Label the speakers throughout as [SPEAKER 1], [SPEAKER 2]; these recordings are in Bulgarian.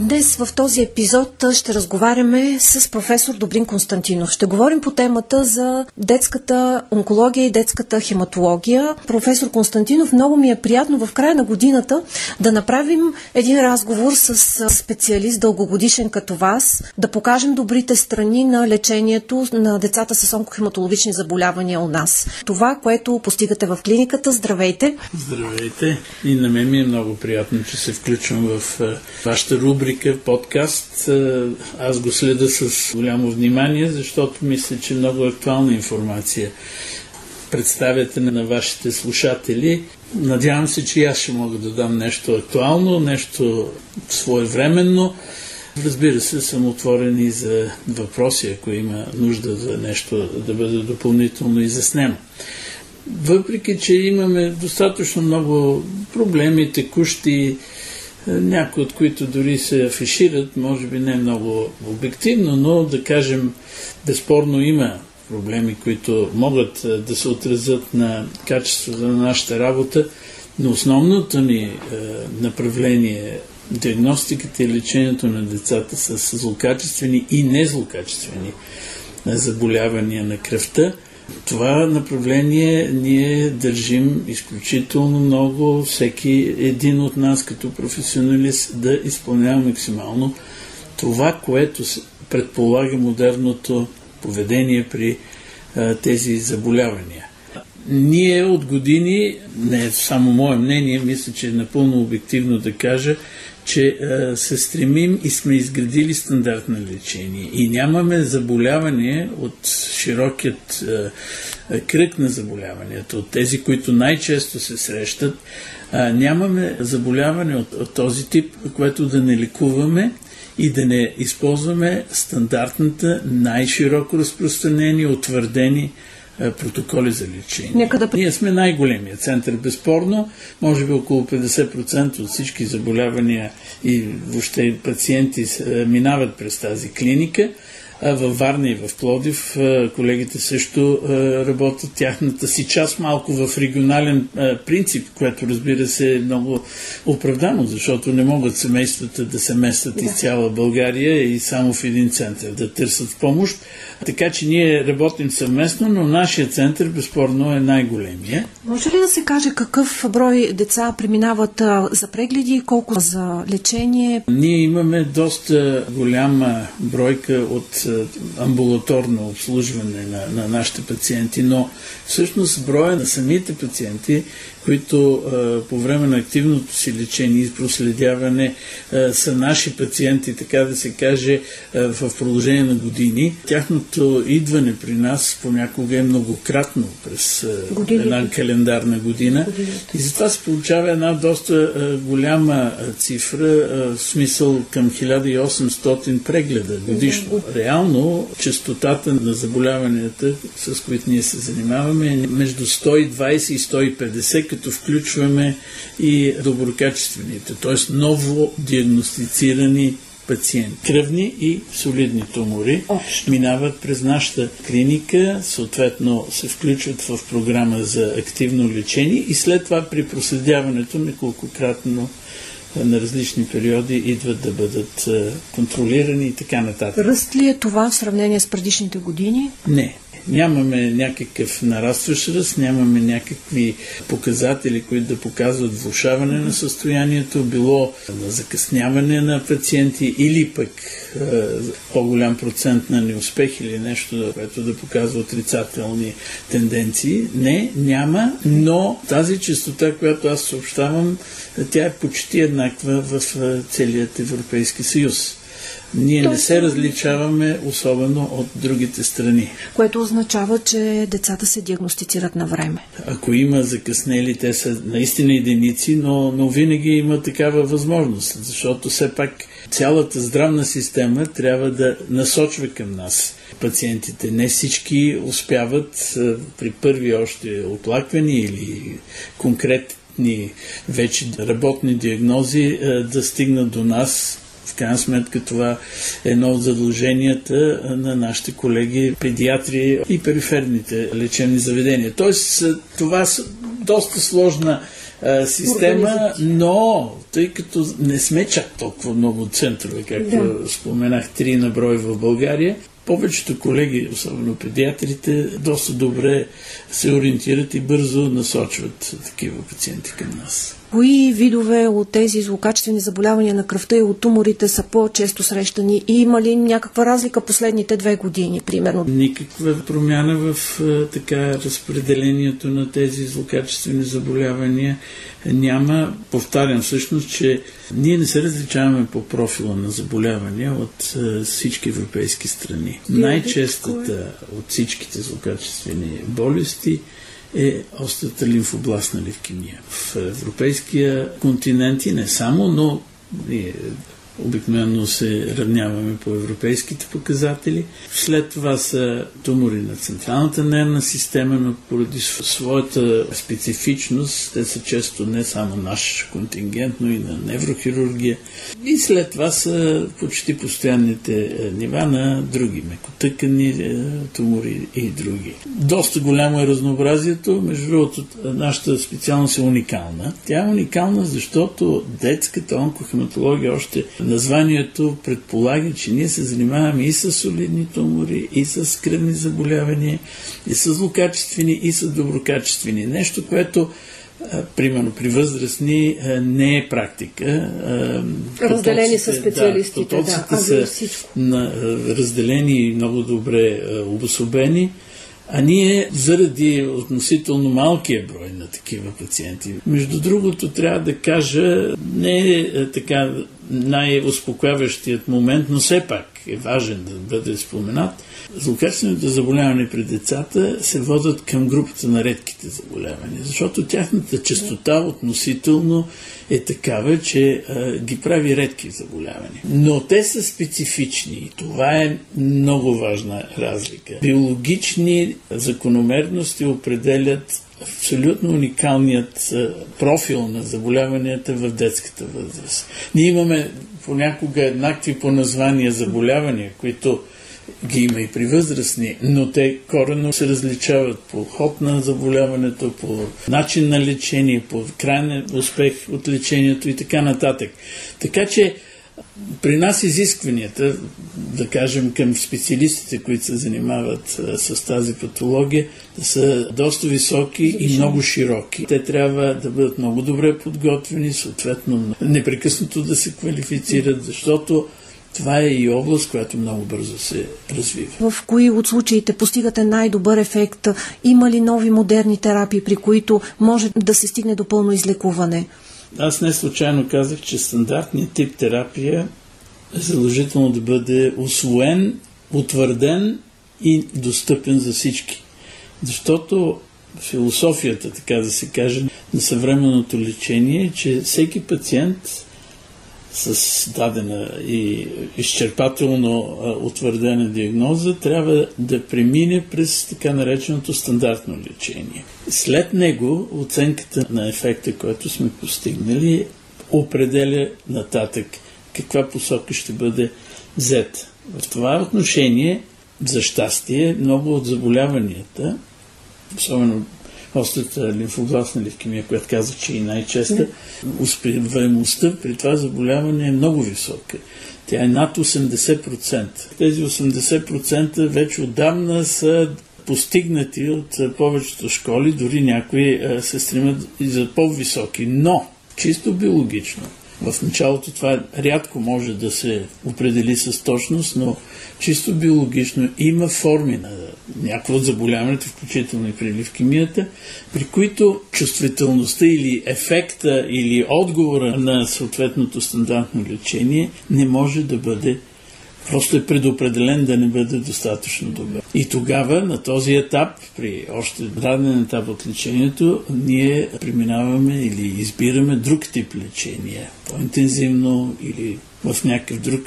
[SPEAKER 1] Днес в този епизод ще разговаряме с професор Добрин Константинов. Ще говорим по темата за детската онкология и детската хематология. Професор Константинов, много ми е приятно в края на годината да направим един разговор с специалист дългогодишен като вас, да покажем добрите страни на лечението на децата с онкохематологични заболявания у нас. Това, което постигате в клиниката. Здравейте!
[SPEAKER 2] Здравейте! И на мен ми е много приятно, че се включвам в вашата рубрика рубрика, подкаст. Аз го следа с голямо внимание, защото мисля, че много актуална информация представяте на вашите слушатели. Надявам се, че аз ще мога да дам нещо актуално, нещо своевременно. Разбира се, съм отворен и за въпроси, ако има нужда за нещо да бъде допълнително изяснено. Въпреки, че имаме достатъчно много проблеми, текущи, някои от които дори се афишират, може би не много обективно, но да кажем, безспорно има проблеми, които могат да се отразят на качеството на нашата работа, но основното ни направление диагностиката и лечението на децата с злокачествени и незлокачествени заболявания на кръвта – това направление ние държим изключително много, всеки един от нас като професионалист да изпълнява максимално това, което предполага модерното поведение при а, тези заболявания. Ние от години, не е само мое мнение, мисля, че е напълно обективно да кажа, че а, се стремим и сме изградили стандарт на лечение. И нямаме заболяване от широкият а, кръг на заболяванията, от тези, които най-често се срещат, а, нямаме заболяване от, от този тип, което да не лекуваме и да не използваме стандартната, най-широко разпространени, утвърдени е, протоколи за лечение.
[SPEAKER 1] Нека да...
[SPEAKER 2] Ние сме най-големия център, безспорно. Може би около 50% от всички заболявания и въобще пациенти е, минават през тази клиника във Варна и в Плодив. Колегите също работят тяхната си част малко в регионален принцип, което разбира се е много оправдано, защото не могат семействата да се местат да. из цяла България и само в един център да търсят помощ. Така че ние работим съвместно, но нашия център безспорно е най-големия.
[SPEAKER 1] Може ли да се каже какъв брой деца преминават за прегледи и колко за лечение?
[SPEAKER 2] Ние имаме доста голяма бройка от амбулаторно обслужване на, на нашите пациенти, но всъщност броя на самите пациенти които по време на активното си лечение и проследяване са наши пациенти, така да се каже, в продължение на години. Тяхното идване при нас понякога е многократно през една календарна година Годините. и затова се получава една доста голяма цифра, в смисъл към 1800 прегледа годишно. Реално частотата на заболяванията, с които ние се занимаваме, е между 120 и 150, като включваме и доброкачествените, т.е. ново диагностицирани пациенти. Кръвни и солидни тумори Общо. минават през нашата клиника, съответно се включват в програма за активно лечение и след това при проследяването неколкократно на различни периоди идват да бъдат контролирани и така нататък.
[SPEAKER 1] Ръст ли е това в сравнение с предишните години?
[SPEAKER 2] Не. Нямаме някакъв нарастващ ръст, нямаме някакви показатели, които да показват влушаване на състоянието, било на закъсняване на пациенти или пък е, по-голям процент на неуспех или нещо, което да показва отрицателни тенденции. Не, няма, но тази частота, която аз съобщавам, тя е почти еднаква в целият Европейски съюз. Ние не се различаваме особено от другите страни.
[SPEAKER 1] Което означава, че децата се диагностицират на време.
[SPEAKER 2] Ако има закъснели, те са наистина единици, но, но винаги има такава възможност, защото все пак цялата здравна система трябва да насочва към нас пациентите. Не всички успяват при първи още оплаквани или конкретни вече работни диагнози да стигнат до нас в крайна сметка това е едно от задълженията на нашите колеги педиатри и периферните лечебни заведения. Тоест това е доста сложна система, но тъй като не сме чак толкова много центрове, както да. споменах, три на брой в България, повечето колеги, особено педиатрите, доста добре се ориентират и бързо насочват такива пациенти към нас.
[SPEAKER 1] Кои видове от тези злокачествени заболявания на кръвта и от туморите са по-често срещани и има ли някаква разлика последните две години, примерно?
[SPEAKER 2] Никаква промяна в така разпределението на тези злокачествени заболявания няма. Повтарям всъщност, че ние не се различаваме по профила на заболявания от всички европейски страни. Най-честата от всичките злокачествени болести е острата лимфобластна левкемия. В европейския континент и не само, но обикновено се равняваме по европейските показатели. След това са тумори на централната нервна система, но поради своята специфичност, те са често не само наш контингент, но и на неврохирургия. И след това са почти постоянните е, нива на други мекотъкани е, тумори и други. Доста голямо е разнообразието. Между другото, нашата специалност е уникална. Тя е уникална, защото детската онкохематология още Названието предполага, че ние се занимаваме и с солидни тумори, и с кръвни заболявания, и с злокачествени, и с доброкачествени. Нещо, което примерно при възрастни не е практика.
[SPEAKER 1] Разделени са специалистите, да, да,
[SPEAKER 2] са на, разделени и много добре обособени. А ние, заради относително малкия брой на такива пациенти, между другото, трябва да кажа, не е така най-успокояващият момент, но все пак е важен да бъде споменат. Злокачествените заболявания при децата се водят към групата на редките заболявания, защото тяхната частота относително е такава, че а, ги прави редки заболявания. Но те са специфични и това е много важна разлика. Биологични закономерности определят абсолютно уникалният профил на заболяванията в детската възраст. Ние имаме понякога еднакви по названия заболявания, които ги има и при възрастни, но те коренно се различават по ход на заболяването, по начин на лечение, по крайен успех от лечението и така нататък. Така че при нас изискванията, да кажем, към специалистите, които се занимават а, с тази патология, са доста високи и много широки. Те трябва да бъдат много добре подготвени, съответно непрекъснато да се квалифицират, защото това е и област, която много бързо се развива.
[SPEAKER 1] В кои от случаите постигате най-добър ефект? Има ли нови модерни терапии, при които може да се стигне до пълно излекуване?
[SPEAKER 2] Аз не случайно казах, че стандартният тип терапия е задължително да бъде освоен, утвърден и достъпен за всички. Защото философията, така да се каже, на съвременното лечение е, че всеки пациент с дадена и изчерпателно утвърдена диагноза, трябва да премине през така нареченото стандартно лечение. След него оценката на ефекта, който сме постигнали, определя нататък каква посока ще бъде взета. В това отношение, за щастие, много от заболяванията, особено острата лимфобластна левкемия, която казах, че и най-честа, успеваемостта при това заболяване е много висока. Тя е над 80%. Тези 80% вече отдавна са постигнати от повечето школи, дори някои се стремят и за по-високи. Но, чисто биологично, в началото това рядко може да се определи с точност, но чисто биологично има форми на някакво от заболяването, включително и при левкемията, при които чувствителността или ефекта или отговора на съответното стандартно лечение не може да бъде просто е предопределен да не бъде достатъчно добър. И тогава, на този етап, при още даден етап от лечението, ние преминаваме или избираме друг тип лечение. По-интензивно или в някакъв друг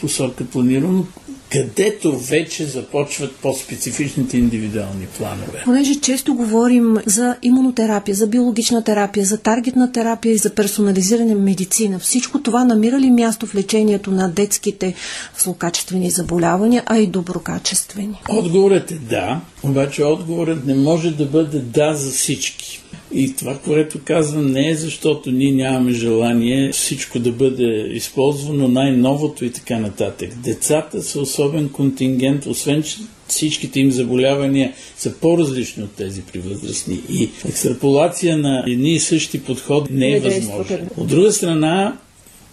[SPEAKER 2] посока планирано, където вече започват по-специфичните индивидуални планове.
[SPEAKER 1] Понеже често говорим за имунотерапия, за биологична терапия, за таргетна терапия и за персонализиране медицина, всичко това намира ли място в лечението на детските злокачествени заболявания, а и доброкачествени?
[SPEAKER 2] Отговорът е да, обаче отговорът не може да бъде да за всички. И това, което казвам, не е защото ние нямаме желание всичко да бъде използвано, най-новото и така нататък. Децата са особен контингент, освен че всичките им заболявания са по-различни от тези при възрастни. И екстраполация на едни и същи подходи не е възможно. От друга страна,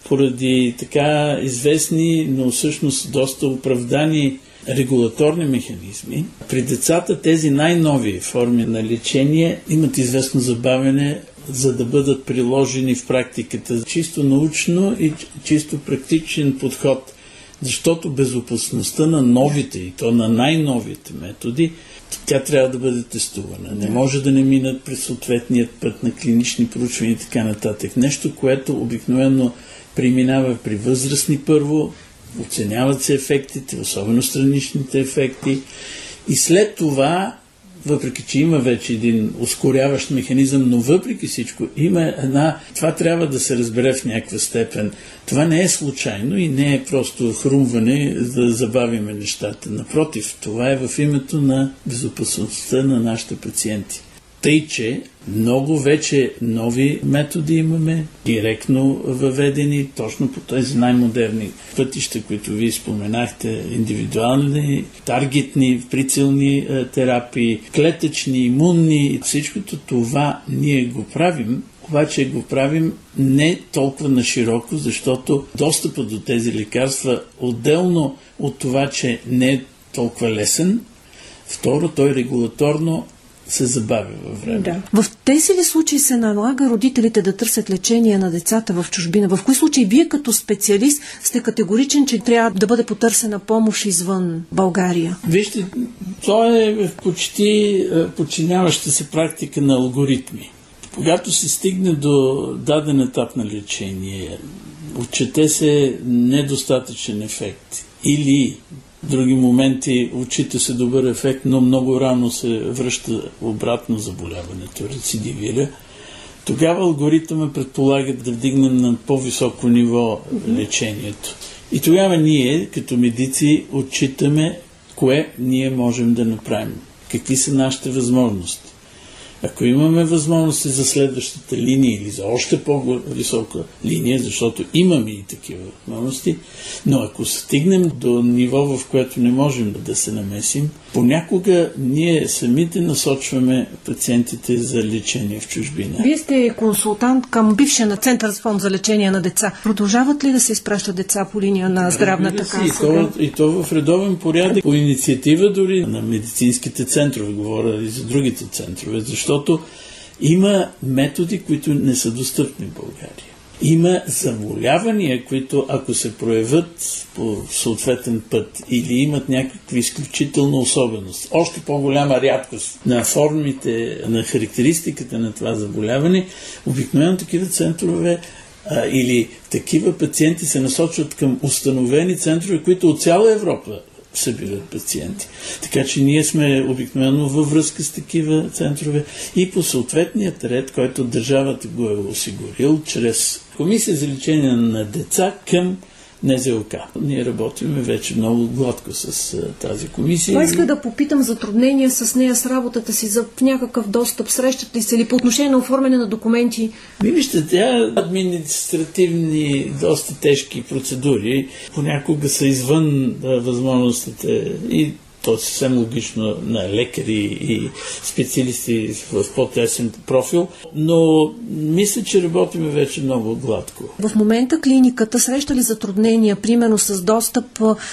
[SPEAKER 2] поради така известни, но всъщност доста оправдани регулаторни механизми. При децата тези най-нови форми на лечение имат известно забавяне за да бъдат приложени в практиката. Чисто научно и чисто практичен подход, защото безопасността на новите и то на най-новите методи, тя трябва да бъде тестувана. Не може да не минат през съответният път на клинични проучвания и така нататък. Нещо, което обикновено преминава при възрастни първо, оценяват се ефектите, особено страничните ефекти и след това въпреки че има вече един ускоряващ механизъм, но въпреки всичко има една... Това трябва да се разбере в някаква степен. Това не е случайно и не е просто хрумване да забавиме нещата. Напротив, това е в името на безопасността на нашите пациенти. Тъй, че много вече нови методи имаме, директно въведени, точно по тези най-модерни пътища, които вие споменахте, индивидуални, таргетни, прицелни е, терапии, клетъчни, имунни. Всичкото това ние го правим, обаче го правим не толкова на широко, защото достъпа до тези лекарства, отделно от това, че не е толкова лесен, второ, той регулаторно се забавя във време.
[SPEAKER 1] Да. В тези ли случаи се налага родителите да търсят лечение на децата в чужбина? В кои случаи вие като специалист сте категоричен, че трябва да бъде потърсена помощ извън България?
[SPEAKER 2] Вижте, то е почти е, подчиняваща се практика на алгоритми. Когато се стигне до даден етап на лечение, отчете се недостатъчен ефект или други моменти отчита се добър ефект, но много рано се връща обратно заболяването, рецидивира. Тогава алгоритъма предполага да вдигнем на по-високо ниво лечението. И тогава ние, като медици, отчитаме кое ние можем да направим, какви са нашите възможности. Ако имаме възможности за следващата линия или за още по-висока линия, защото имаме и такива възможности, но ако стигнем до ниво, в което не можем да се намесим, понякога ние самите насочваме пациентите за лечение в чужбина.
[SPEAKER 1] Вие сте консултант към бившия на Център за фонд за лечение на деца. Продължават ли да се изпращат деца по линия на здравната каса?
[SPEAKER 2] И то, и то в редовен порядък, по инициатива дори на медицинските центрове, говоря и за другите центрове, защото защото има методи, които не са достъпни в България. Има заболявания, които ако се проявят по съответен път или имат някакви изключителна особеност, още по-голяма рядкост на формите, на характеристиката на това заболяване, обикновено такива центрове а, или такива пациенти се насочват към установени центрове, които от цяла Европа събират пациенти. Така че ние сме обикновено във връзка с такива центрове и по съответният ред, който държавата го е осигурил чрез Комисия за лечение на деца към НЗОК. Ние работиме вече много гладко с тази комисия.
[SPEAKER 1] Това иска да попитам затруднения с нея, с работата си, за някакъв достъп. Срещат ли се или по отношение на оформяне на документи?
[SPEAKER 2] Ми вижте, тя административни, доста тежки процедури понякога са извън възможностите и то е съвсем логично на лекари и специалисти в по-тесен профил, но мисля, че работиме вече много гладко.
[SPEAKER 1] В момента клиниката среща ли затруднения, примерно с достъп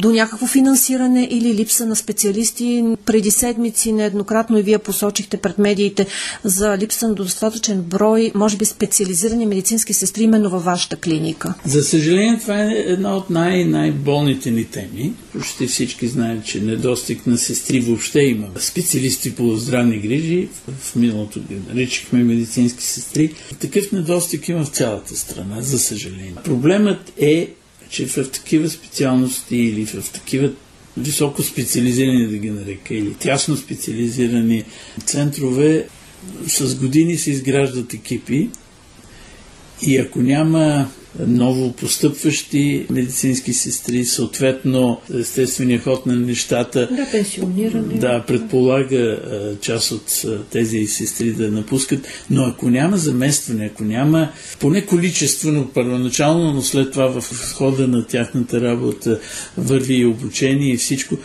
[SPEAKER 1] до някакво финансиране или липса на специалисти? Преди седмици нееднократно и вие посочихте пред медиите за липса на достатъчен брой, може би специализирани медицински сестри именно във вашата клиника.
[SPEAKER 2] За съжаление, това е една от най- най-болните ни теми. Почти всички знаят, че недостиг недостиг на сестри въобще има. Специалисти по здравни грижи, в миналото ги наричахме медицински сестри. Такъв недостиг има в цялата страна, за съжаление. Проблемът е, че в такива специалности или в такива високо специализирани, да ги нарека, или тясно специализирани центрове, с години се изграждат екипи и ако няма ново постъпващи медицински сестри, съответно естествения ход на нещата.
[SPEAKER 1] Да, пенсиониране.
[SPEAKER 2] Да, предполага част от тези сестри да напускат, но ако няма заместване, ако няма поне количествено първоначално, но след това в хода на тяхната работа върви и обучение и всичко,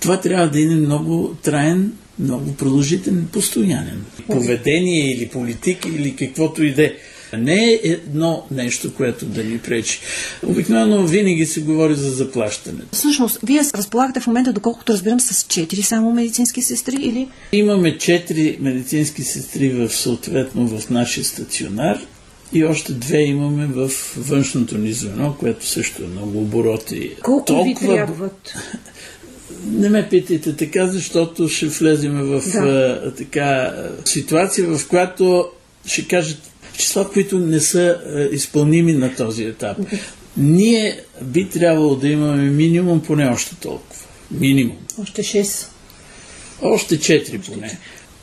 [SPEAKER 2] това трябва да е много траен много продължителен, постоянен. Поведение или политика или каквото и да е. Не е едно нещо, което да ни пречи. Обикновено винаги се говори за заплащане.
[SPEAKER 1] Всъщност, вие разполагате в момента, доколкото разбирам, с 4 само медицински сестри или?
[SPEAKER 2] Имаме 4 медицински сестри в съответно в нашия стационар и още две имаме в външното ни звено, което също е много обороти.
[SPEAKER 1] Колко Толкова... ви трябват?
[SPEAKER 2] Не ме питайте така, защото ще влезем в да. а, така ситуация, в която ще кажат числа, които не са е, изпълними на този етап. Ние би трябвало да имаме минимум поне още толкова. Минимум.
[SPEAKER 1] Още 6.
[SPEAKER 2] Още 4 поне.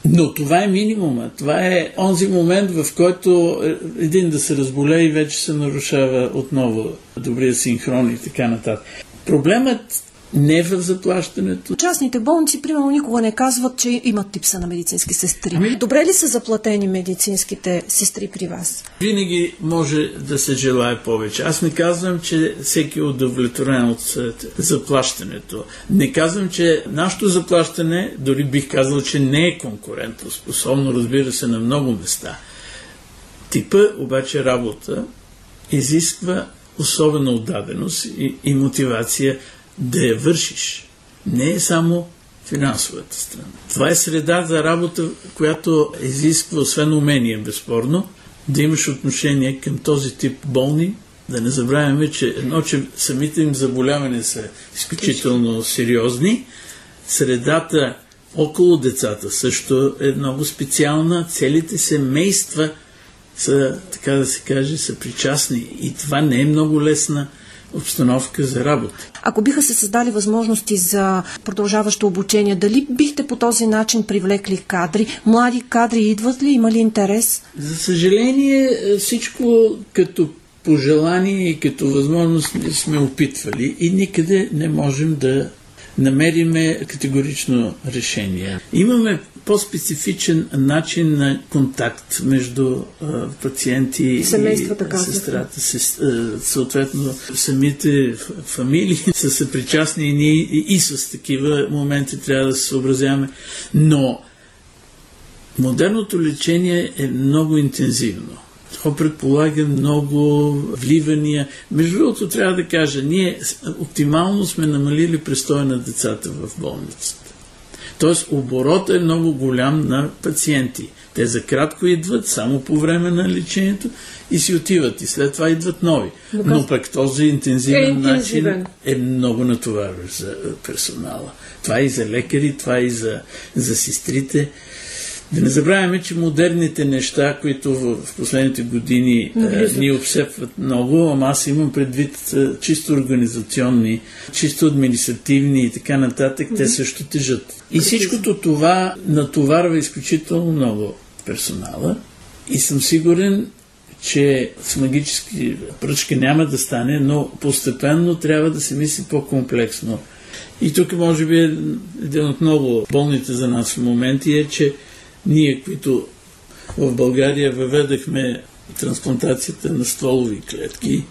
[SPEAKER 2] Но това е минимума. Това е онзи момент, в който е, един да се разболее и вече се нарушава отново добрия синхрон и така нататък. Проблемът не в заплащането.
[SPEAKER 1] Частните болници, примерно, никога не казват, че имат типса на медицински сестри. Ами... Добре ли са заплатени медицинските сестри при вас?
[SPEAKER 2] Винаги може да се желая повече. Аз не казвам, че всеки е удовлетворен от заплащането. Не казвам, че нашето заплащане, дори бих казал, че не е конкурентоспособно, разбира се, на много места. Типа обаче работа изисква особена отдаденост и, и мотивация да я вършиш. Не е само финансовата страна. Това е среда за работа, която изисква, освен умение, безспорно, да имаш отношение към този тип болни, да не забравяме, че едно, че самите им заболявания са изключително сериозни, средата около децата също е много специална, целите семейства са, така да се каже, са причастни и това не е много лесна обстановка за работа.
[SPEAKER 1] Ако биха се създали възможности за продължаващо обучение, дали бихте по този начин привлекли кадри? Млади кадри идват ли? Има ли интерес?
[SPEAKER 2] За съжаление, всичко като пожелание и като възможност сме опитвали и никъде не можем да намериме категорично решение. Имаме по-специфичен начин на контакт между а, пациенти и сестрата. Сес, а, съответно, самите фамилии са съпричастни и ние и, и с такива моменти трябва да се съобразяваме. Но модерното лечение е много интензивно. То предполага много вливания. Между другото, трябва да кажа, ние оптимално сме намалили престоя на децата в болницата. Тоест, оборот е много голям на пациенти. Те за кратко идват, само по време на лечението и си отиват. И след това идват нови. Но пък този интензивен, е интензивен. начин е много натоварващ за персонала. Това е и за лекари, това е и за, за сестрите. Да не забравяме, че модерните неща, които в последните години е, ни обсепват много, ама аз имам предвид е, чисто организационни, чисто административни и така нататък, те също тежат. И всичкото това натоварва изключително много персонала и съм сигурен, че с магически пръчки няма да стане, но постепенно трябва да се мисли по-комплексно. И тук може би е един от много болните за нас в моменти е, че ние, които в България въведахме трансплантацията на стволови клетки,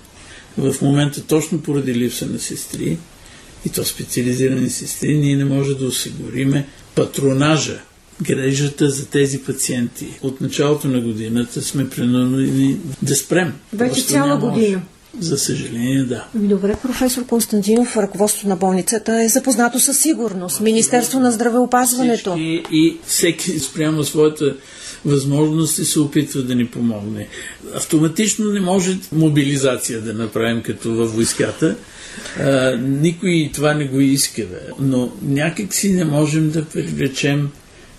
[SPEAKER 2] в момента точно поради липса на сестри, и то специализирани сестри, ние не можем да осигуриме патронажа, грежата за тези пациенти. От началото на годината сме принудени да спрем.
[SPEAKER 1] Вече цяла година.
[SPEAKER 2] За съжаление, да.
[SPEAKER 1] Добре, професор Константинов, ръководството на болницата е запознато със сигурност. Министерство на здравеопазването.
[SPEAKER 2] Всички, и всеки спрямо своята възможности се опитва да ни помогне. Автоматично не може мобилизация да направим като във войската, А, никой това не го иска, бе. но някак си не можем да привлечем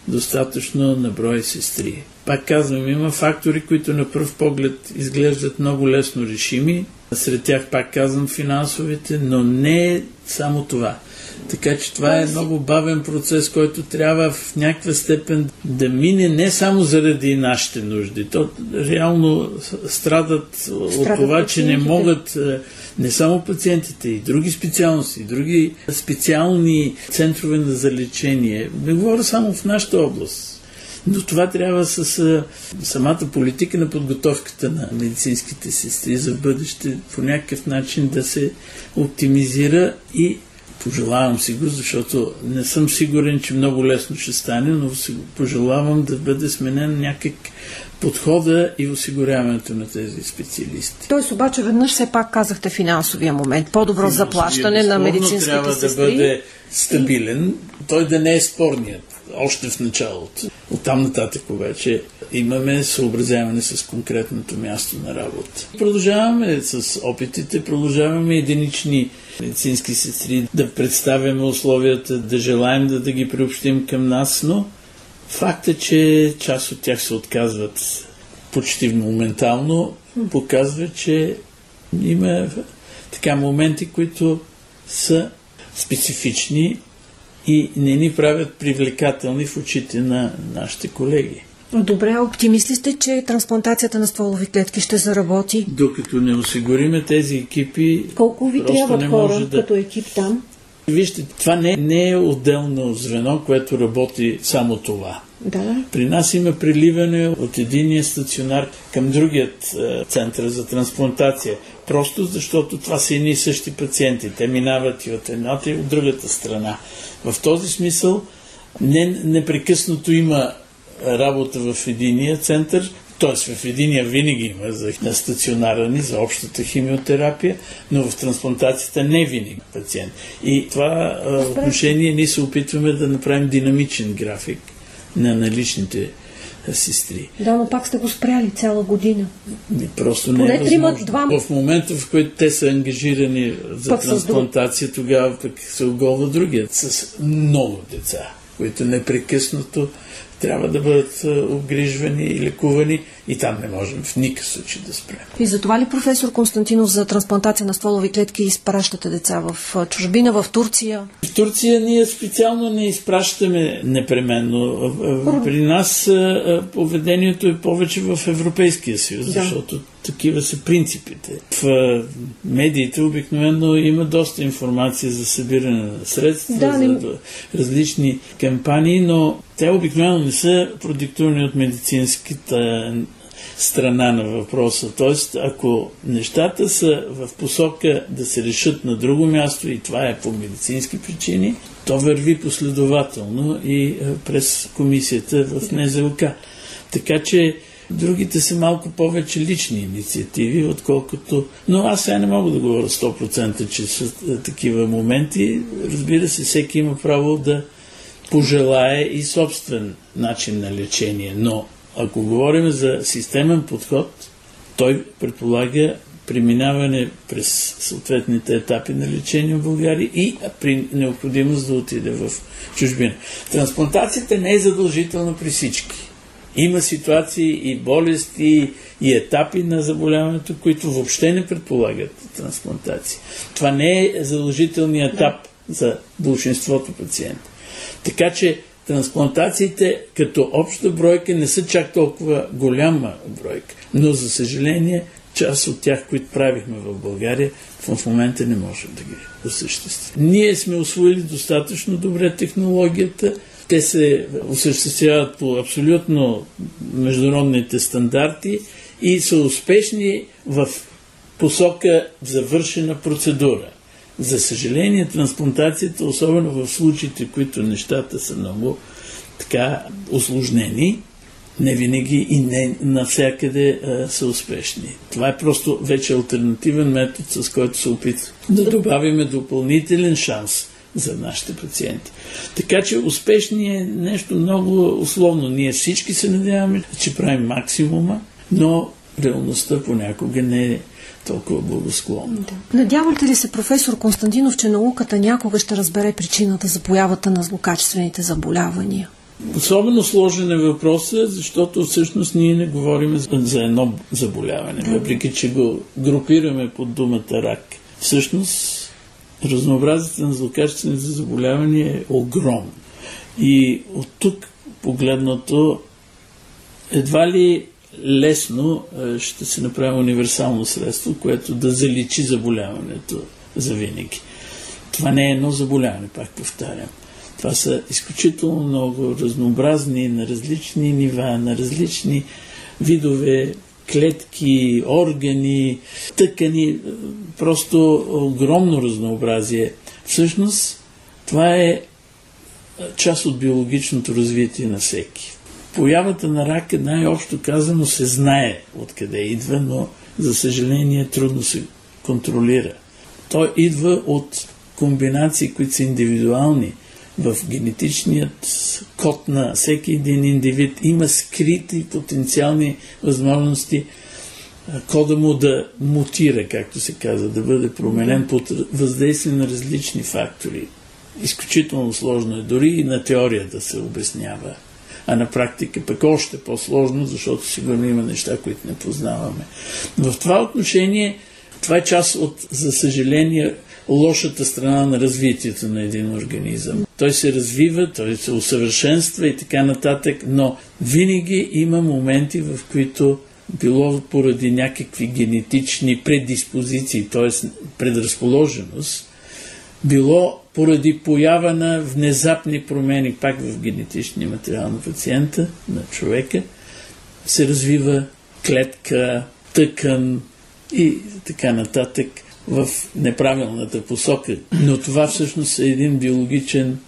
[SPEAKER 2] достатъчно на брой сестри. Пак казвам, има фактори, които на пръв поглед изглеждат много лесно решими. Сред тях, пак казвам, финансовите, но не само това. Така че това е много бавен процес, който трябва в някаква степен да мине не само заради нашите нужди. То реално страдат, страдат от това, че не могат е, не само пациентите, и други специалности, и други специални центрове на залечение. Не говоря само в нашата област. Но това трябва с а, самата политика на подготовката на медицинските сестри за бъдеще по някакъв начин да се оптимизира и пожелавам си го, защото не съм сигурен, че много лесно ще стане, но си пожелавам да бъде сменен някак подхода и осигуряването на тези специалисти.
[SPEAKER 1] Тоест обаче веднъж все пак казахте финансовия момент. По-добро заплащане на медицинските
[SPEAKER 2] трябва
[SPEAKER 1] сестри.
[SPEAKER 2] да бъде стабилен, той да не е спорният още в началото. Оттам нататък обаче имаме съобразяване с конкретното място на работа. Продължаваме с опитите, продължаваме единични медицински сестри да представяме условията, да желаем да, да ги приобщим към нас, но факт е, че част от тях се отказват почти моментално, показва, че има така моменти, които са специфични и не ни правят привлекателни в очите на нашите колеги.
[SPEAKER 1] Добре, оптимист сте, че трансплантацията на стволови клетки ще заработи?
[SPEAKER 2] Докато не осигуриме тези екипи,
[SPEAKER 1] Колко ви трябват хора да... като екип там?
[SPEAKER 2] Вижте, това не, не е отделно звено, което работи само това.
[SPEAKER 1] Да.
[SPEAKER 2] При нас има приливане от единия стационар към другият е, център за трансплантация. Просто защото това са едни и същи пациенти. Те минават и от едната и от другата страна. В този смисъл не, непрекъснато има работа в единия център, т.е. в единия винаги има за стационарани, за общата химиотерапия, но в трансплантацията не винаги пациент. И това а, отношение ние се опитваме да направим динамичен график на наличните сестри.
[SPEAKER 1] Да, но пак сте го спряли цяла година.
[SPEAKER 2] Не, просто не е трима, два... В момента, в който те са ангажирани за пък трансплантация, тогава пък се оголва другият с много деца, които непрекъснато трябва да бъдат обгрижвани и лекувани и там не можем в никакъв случай да спрем.
[SPEAKER 1] И за това ли професор Константинов за трансплантация на стволови клетки изпращате деца в чужбина, в Турция?
[SPEAKER 2] В Турция ние специално не изпращаме непременно. При нас поведението е повече в Европейския съюз, да. защото такива са принципите. В медиите обикновено има доста информация за събиране на средства, да, не... за различни кампании, но те обикновено не са продиктувани от медицинската страна на въпроса. Тоест, ако нещата са в посока да се решат на друго място и това е по медицински причини, то върви последователно и през комисията в НЗОК. Така че Другите са малко повече лични инициативи, отколкото... Но аз сега не мога да говоря 100%, че са такива моменти. Разбира се, всеки има право да пожелае и собствен начин на лечение. Но ако говорим за системен подход, той предполага преминаване през съответните етапи на лечение в България и при необходимост да отиде в чужбина. Трансплантацията не е задължителна при всички. Има ситуации и болести и етапи на заболяването, които въобще не предполагат трансплантация. Това не е задължителният етап за большинството пациенти. Така че трансплантациите като обща бройка не са чак толкова голяма бройка, но за съжаление част от тях, които правихме в България, в момента не можем да ги осъществим. Ние сме освоили достатъчно добре технологията, те се осъществяват по абсолютно международните стандарти и са успешни в посока завършена процедура. За съжаление, трансплантацията, особено в случаите, които нещата са много така осложнени, не винаги и не навсякъде а, са успешни. Това е просто вече альтернативен метод, с който се опитва да добавиме допълнителен шанс за нашите пациенти. Така че успешни е нещо много условно. Ние всички се надяваме, че правим максимума, но реалността понякога не е толкова благосклонна.
[SPEAKER 1] Да. Надявате ли се, професор Константинов, че науката някога ще разбере причината за появата на злокачествените заболявания?
[SPEAKER 2] Особено сложен е въпросът, защото всъщност ние не говорим за едно заболяване, въпреки че го групираме под думата рак. Всъщност, разнообразието на злокачествените заболявания е огромно. И от тук погледнато, едва ли лесно е, ще се направи универсално средство, което да заличи заболяването за винаги. Това не е едно заболяване, пак повтарям. Това са изключително много разнообразни на различни нива, на различни видове клетки, органи, тъкани, просто огромно разнообразие. Всъщност, това е част от биологичното развитие на всеки. Появата на рака, най-общо казано, се знае откъде идва, но за съжаление трудно се контролира. Той идва от комбинации, които са индивидуални – в генетичният код на всеки един индивид има скрити потенциални възможности кода му да мутира, както се казва, да бъде променен под въздействие на различни фактори. Изключително сложно е дори и на теория да се обяснява. А на практика пък още по-сложно, защото сигурно има неща, които не познаваме. В това отношение, това е част от, за съжаление, лошата страна на развитието на един организъм. Той се развива, той се усъвършенства и така нататък, но винаги има моменти, в които било поради някакви генетични предиспозиции, т.е. предразположеност, било поради поява на внезапни промени пак в генетичния материал на пациента, на човека, се развива клетка, тъкан и така нататък в неправилната посока. Но това всъщност е един биологичен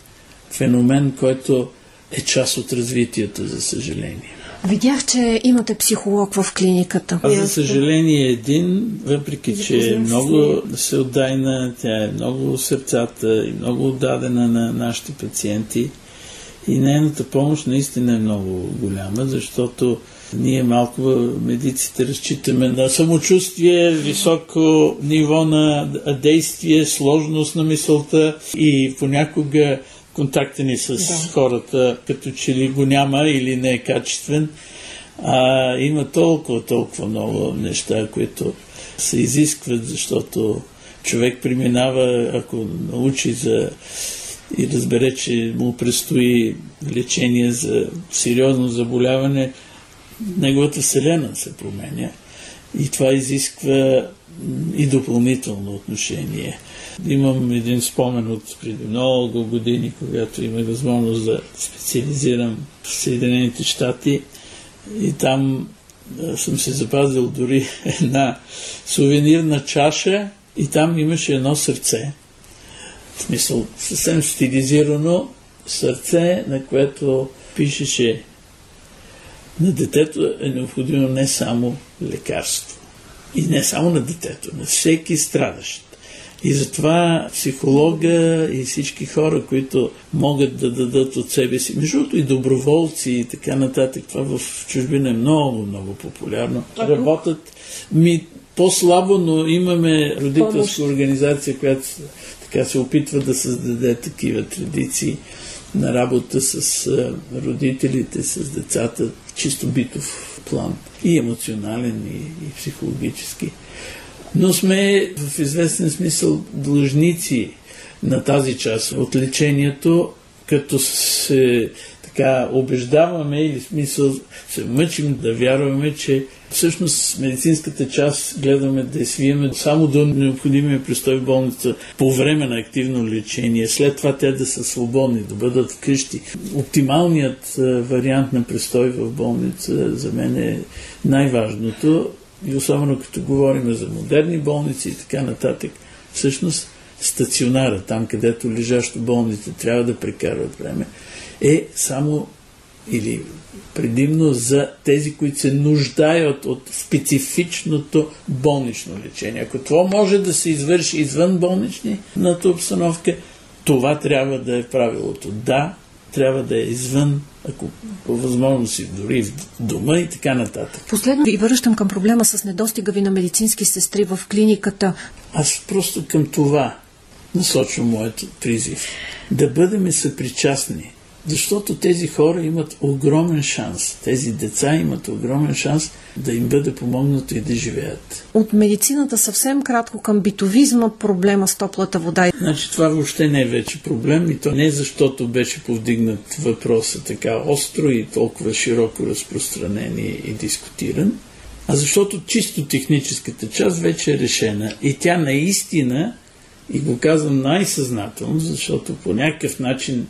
[SPEAKER 2] феномен, който е част от развитието, за съжаление.
[SPEAKER 1] Видях, че имате психолог в клиниката.
[SPEAKER 2] А за съжаление един, въпреки че е много се отдайна, тя е много сърцата и много отдадена на нашите пациенти и нейната помощ наистина е много голяма, защото ние малко медиците разчитаме на самочувствие, високо ниво на действие, сложност на мисълта и понякога контакта ни с да. хората, като че ли го няма или не е качествен. А има толкова, толкова много неща, които се изискват, защото човек преминава, ако научи за и разбере, че му предстои лечение за сериозно заболяване, неговата вселена се променя и това изисква и допълнително отношение. Имам един спомен от преди много години, когато имах възможност да специализирам в Съединените щати и там съм се запазил дори една сувенирна чаша и там имаше едно сърце. В смисъл, съвсем стилизирано сърце, на което пишеше на детето е необходимо не само лекарство. И не само на детето, на всеки страдащ. И затова психолога и всички хора, които могат да дадат от себе си, между другото и доброволци и така нататък, това в чужбина е много, много популярно. Работят ми по-слабо, но имаме родителска организация, която така се опитва да създаде такива традиции на работа с родителите, с децата, чисто битов план. И емоционален, и, и психологически. Но сме в известен смисъл длъжници на тази част от лечението, като се така убеждаваме или смисъл се мъчим да вярваме, че всъщност медицинската част гледаме да свиеме само до необходимия престой в болница по време на активно лечение. След това те да са свободни, да бъдат вкъщи. Оптималният вариант на престой в болница за мен е най-важното и особено като говорим за модерни болници и така нататък. Всъщност стационара, там където лежащо болните трябва да прекарват време, е само или предимно за тези, които се нуждаят от специфичното болнично лечение. Ако това може да се извърши извън болничната обстановка, това трябва да е правилото. Да, трябва да е извън, ако по възможност и дори в дома и така нататък.
[SPEAKER 1] Последно ви връщам към проблема с недостига ви на медицински сестри в клиниката.
[SPEAKER 2] Аз просто към това насочвам моят призив. Да бъдем съпричастни защото тези хора имат огромен шанс, тези деца имат огромен шанс да им бъде помогнато и да живеят.
[SPEAKER 1] От медицината съвсем кратко към битовизма, проблема с топлата вода.
[SPEAKER 2] Значи това въобще не е вече проблем и то не е защото беше повдигнат въпроса така остро и толкова широко разпространен и дискутиран, а защото чисто техническата част вече е решена и тя наистина, и го казвам най-съзнателно, защото по някакъв начин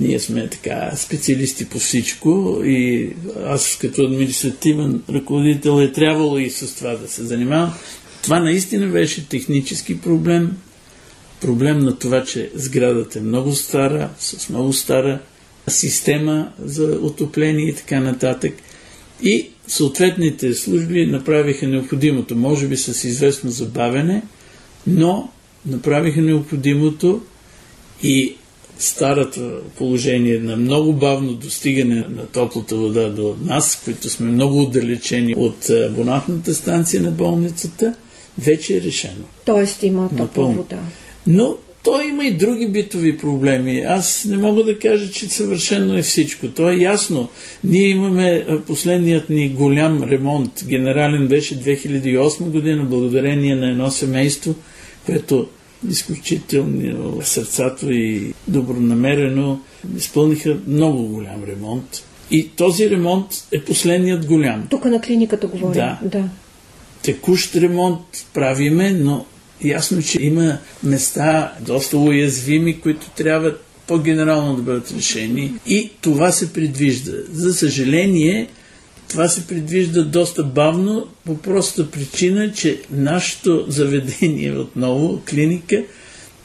[SPEAKER 2] ние сме така специалисти по всичко и аз като административен ръководител е трябвало и с това да се занимавам. Това наистина беше технически проблем, проблем на това, че сградата е много стара, с много стара система за отопление и така нататък. И съответните служби направиха необходимото, може би с известно забавене, но направиха необходимото и старото положение на много бавно достигане на топлата вода до нас, които сме много отдалечени от абонатната станция на болницата, вече е решено.
[SPEAKER 1] Тоест има топла вода.
[SPEAKER 2] Но той има и други битови проблеми. Аз не мога да кажа, че съвършено е всичко. То е ясно. Ние имаме последният ни голям ремонт. Генерален беше 2008 година, благодарение на едно семейство, което изключително сърцато и добронамерено изпълниха много голям ремонт. И този ремонт е последният голям.
[SPEAKER 1] Тук на клиниката говорим.
[SPEAKER 2] Да. да. Текущ ремонт правиме, но ясно, че има места доста уязвими, които трябва по-генерално да бъдат решени. И това се предвижда. За съжаление, това се предвижда доста бавно по простата причина, че нашето заведение отново, клиника,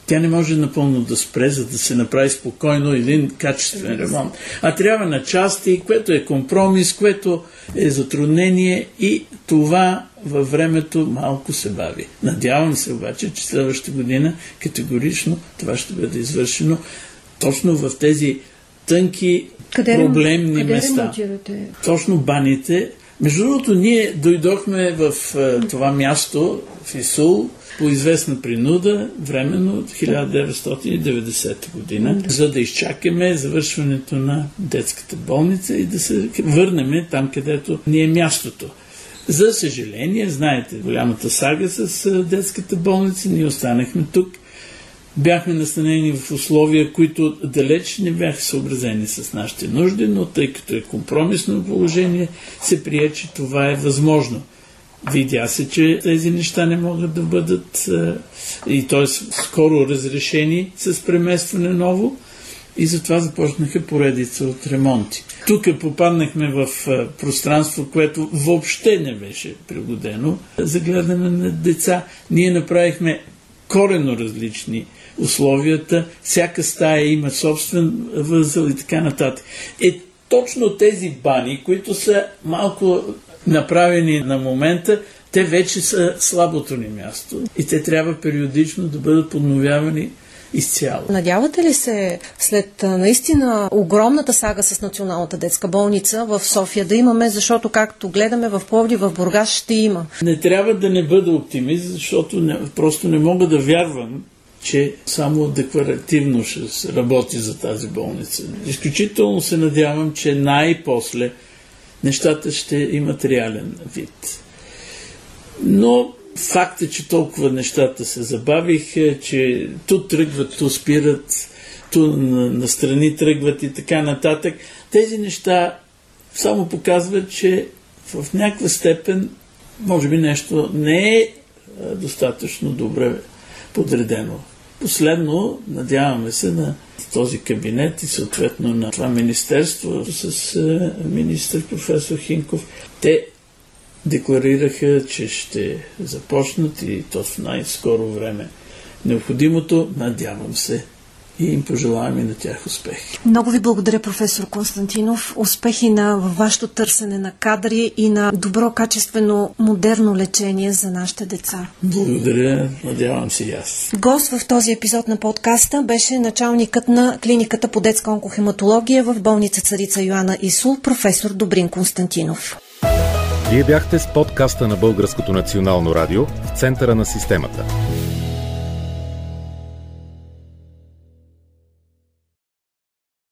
[SPEAKER 2] тя не може напълно да спре, за да се направи спокойно един качествен ремонт. А трябва на части, което е компромис, което е затруднение и това във времето малко се бави. Надявам се обаче, че следващата година категорично това ще бъде извършено точно в тези тънки къде, проблемни
[SPEAKER 1] къде
[SPEAKER 2] места.
[SPEAKER 1] Ремонтирате?
[SPEAKER 2] Точно баните. Между другото, ние дойдохме в uh, това място, в Исул, по известна принуда, временно от 1990 година, за да изчакаме завършването на детската болница и да се върнем там, където ни е мястото. За съжаление, знаете, голямата сага с детската болница, ние останахме тук бяхме настанени в условия, които далеч не бяха съобразени с нашите нужди, но тъй като е компромисно положение, се прие, че това е възможно. Видя се, че тези неща не могат да бъдат и т.е. скоро разрешени с преместване ново и затова започнаха поредица от ремонти. Тук попаднахме в пространство, което въобще не беше пригодено за гледане на деца. Ние направихме корено различни условията, всяка стая има собствен възел и така нататък. Е точно тези бани, които са малко направени на момента, те вече са слабото ни място и те трябва периодично да бъдат подновявани изцяло.
[SPEAKER 1] Надявате ли се след наистина огромната сага с Националната детска болница в София да имаме, защото както гледаме в Пловди, в Бургас ще има?
[SPEAKER 2] Не трябва да не бъда оптимист, защото не, просто не мога да вярвам, че само декларативно ще работи за тази болница. Изключително се надявам, че най-после нещата ще имат реален вид. Но факт е, че толкова нещата се забавиха, че ту тръгват, ту спират, ту настрани тръгват и така нататък. Тези неща само показват, че в някаква степен може би нещо не е достатъчно добре подредено. Последно, надяваме се на този кабинет и съответно на това министерство с е, министър професор Хинков. Те декларираха, че ще започнат и то в най-скоро време необходимото, надявам се, и им пожелаваме на тях успех.
[SPEAKER 1] Много ви благодаря, професор Константинов. Успехи на вашето търсене на кадри и на добро, качествено, модерно лечение за нашите деца.
[SPEAKER 2] Благодаря, надявам се и аз.
[SPEAKER 1] Гост в този епизод на подкаста беше началникът на клиниката по детска онкохематология в болница Царица Йоанна Исул, професор Добрин Константинов.
[SPEAKER 3] Вие бяхте с подкаста на Българското национално радио в центъра на системата.